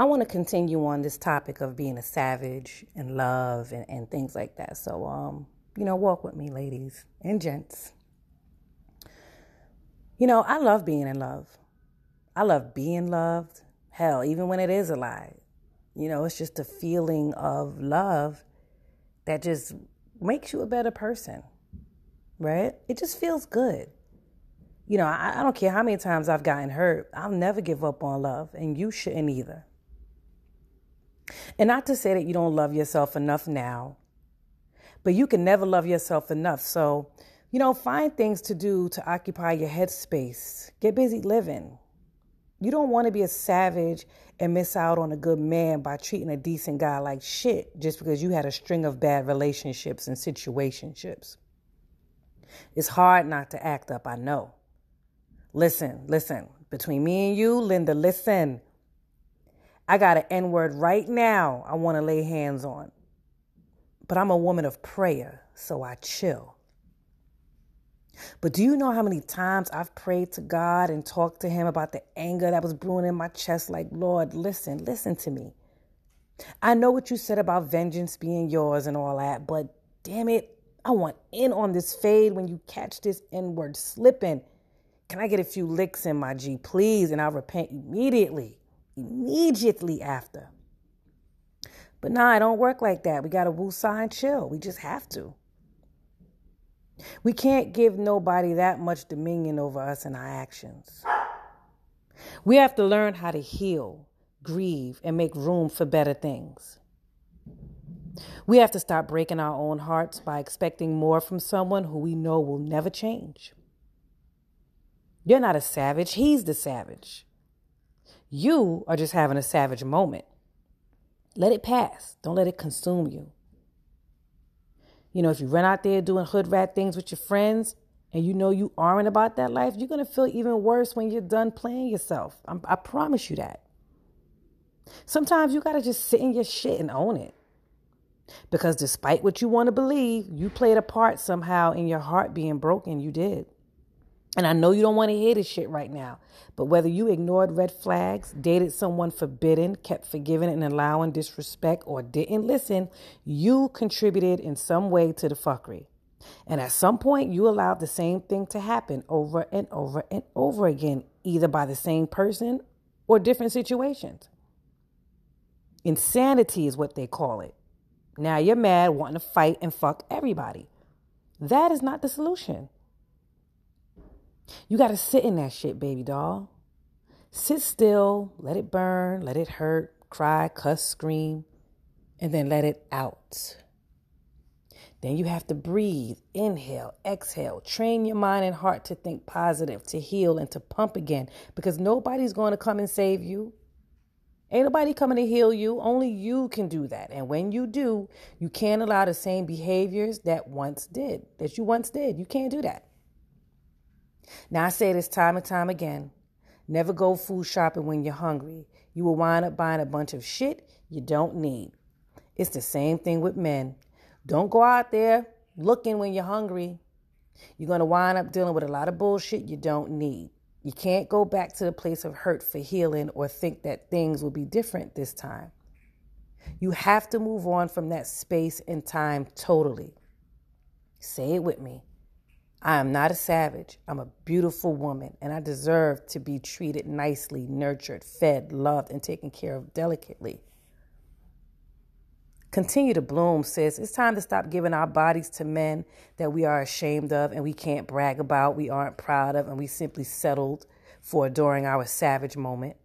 I want to continue on this topic of being a savage and love and, and things like that. So, um, you know, walk with me, ladies and gents. You know, I love being in love. I love being loved. Hell, even when it is a lie. You know, it's just a feeling of love that just makes you a better person, right? It just feels good. You know, I, I don't care how many times I've gotten hurt, I'll never give up on love, and you shouldn't either. And not to say that you don't love yourself enough now, but you can never love yourself enough. So, you know, find things to do to occupy your headspace. Get busy living. You don't want to be a savage and miss out on a good man by treating a decent guy like shit just because you had a string of bad relationships and situationships. It's hard not to act up, I know. Listen, listen. Between me and you, Linda, listen. I got an N word right now I want to lay hands on. But I'm a woman of prayer, so I chill. But do you know how many times I've prayed to God and talked to Him about the anger that was brewing in my chest? Like, Lord, listen, listen to me. I know what you said about vengeance being yours and all that, but damn it, I want in on this fade when you catch this N word slipping. Can I get a few licks in my G, please? And I'll repent immediately, immediately after. But nah, it don't work like that. We got to woo sign chill. We just have to. We can't give nobody that much dominion over us and our actions. We have to learn how to heal, grieve, and make room for better things. We have to stop breaking our own hearts by expecting more from someone who we know will never change. You're not a savage, he's the savage. You are just having a savage moment. Let it pass, don't let it consume you. You know, if you run out there doing hood rat things with your friends and you know you aren't about that life, you're going to feel even worse when you're done playing yourself. I'm, I promise you that. Sometimes you got to just sit in your shit and own it. Because despite what you want to believe, you played a part somehow in your heart being broken. You did. And I know you don't want to hear this shit right now, but whether you ignored red flags, dated someone forbidden, kept forgiving and allowing disrespect, or didn't listen, you contributed in some way to the fuckery. And at some point, you allowed the same thing to happen over and over and over again, either by the same person or different situations. Insanity is what they call it. Now you're mad, wanting to fight and fuck everybody. That is not the solution. You got to sit in that shit, baby doll. Sit still, let it burn, let it hurt, cry, cuss, scream, and then let it out. Then you have to breathe, inhale, exhale, train your mind and heart to think positive, to heal, and to pump again because nobody's going to come and save you. Ain't nobody coming to heal you. Only you can do that. And when you do, you can't allow the same behaviors that once did, that you once did. You can't do that. Now, I say this time and time again never go food shopping when you're hungry. You will wind up buying a bunch of shit you don't need. It's the same thing with men. Don't go out there looking when you're hungry. You're going to wind up dealing with a lot of bullshit you don't need. You can't go back to the place of hurt for healing or think that things will be different this time. You have to move on from that space and time totally. Say it with me. I am not a savage. I'm a beautiful woman, and I deserve to be treated nicely, nurtured, fed, loved, and taken care of delicately. Continue to bloom, sis. It's time to stop giving our bodies to men that we are ashamed of and we can't brag about, we aren't proud of, and we simply settled for during our savage moment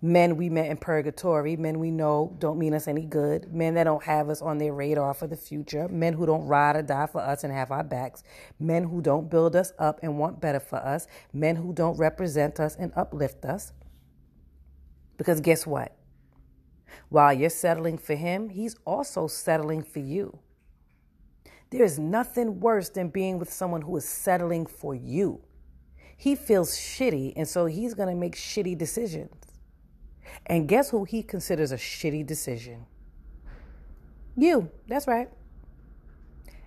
men we met in purgatory, men we know don't mean us any good, men that don't have us on their radar for the future, men who don't ride or die for us and have our backs, men who don't build us up and want better for us, men who don't represent us and uplift us. Because guess what? While you're settling for him, he's also settling for you. There is nothing worse than being with someone who is settling for you. He feels shitty, and so he's going to make shitty decisions. And guess who he considers a shitty decision? You. That's right.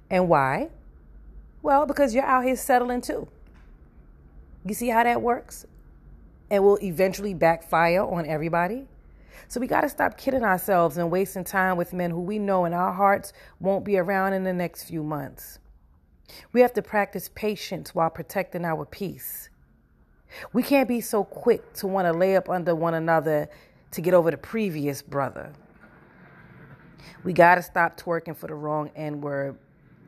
And why? Well, because you're out here settling too. You see how that works? And will eventually backfire on everybody. So we got to stop kidding ourselves and wasting time with men who we know in our hearts won't be around in the next few months. We have to practice patience while protecting our peace. We can't be so quick to want to lay up under one another to get over the previous brother. We got to stop twerking for the wrong N word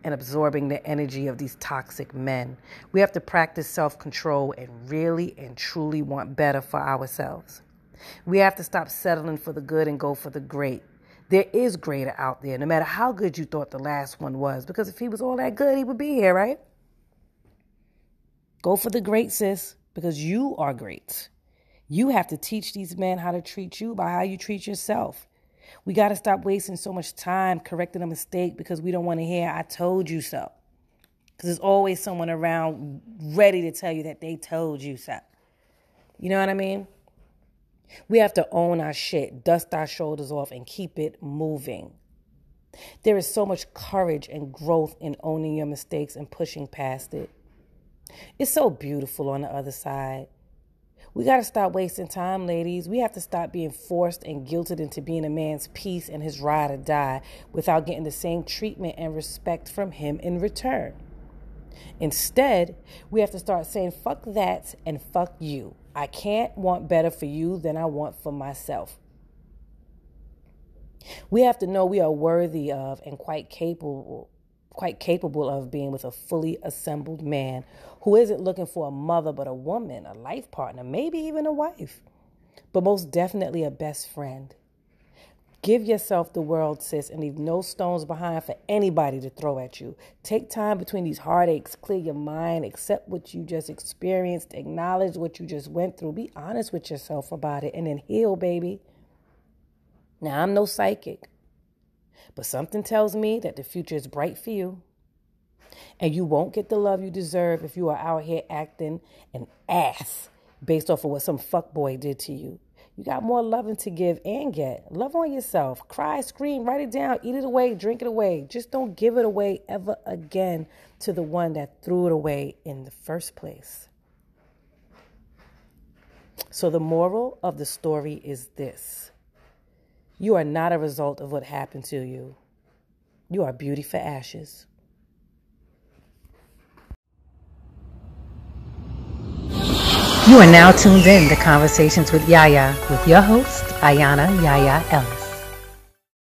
and absorbing the energy of these toxic men. We have to practice self control and really and truly want better for ourselves. We have to stop settling for the good and go for the great. There is greater out there, no matter how good you thought the last one was, because if he was all that good, he would be here, right? Go for the great, sis, because you are great. You have to teach these men how to treat you by how you treat yourself. We got to stop wasting so much time correcting a mistake because we don't want to hear, I told you so. Because there's always someone around ready to tell you that they told you so. You know what I mean? We have to own our shit, dust our shoulders off, and keep it moving. There is so much courage and growth in owning your mistakes and pushing past it. It's so beautiful on the other side. We got to stop wasting time, ladies. We have to stop being forced and guilted into being a man's piece and his ride or die without getting the same treatment and respect from him in return. Instead, we have to start saying, fuck that and fuck you. I can't want better for you than I want for myself. We have to know we are worthy of and quite capable quite capable of being with a fully assembled man who isn't looking for a mother but a woman, a life partner, maybe even a wife, but most definitely a best friend. Give yourself the world, sis, and leave no stones behind for anybody to throw at you. Take time between these heartaches, clear your mind, accept what you just experienced, acknowledge what you just went through, be honest with yourself about it, and then heal, baby. Now, I'm no psychic, but something tells me that the future is bright for you. And you won't get the love you deserve if you are out here acting an ass based off of what some fuckboy did to you. You got more loving to give and get. Love on yourself. Cry, scream, write it down, eat it away, drink it away. Just don't give it away ever again to the one that threw it away in the first place. So, the moral of the story is this you are not a result of what happened to you, you are beauty for ashes. You are now tuned in to Conversations with Yaya with your host, Ayana Yaya Ellis.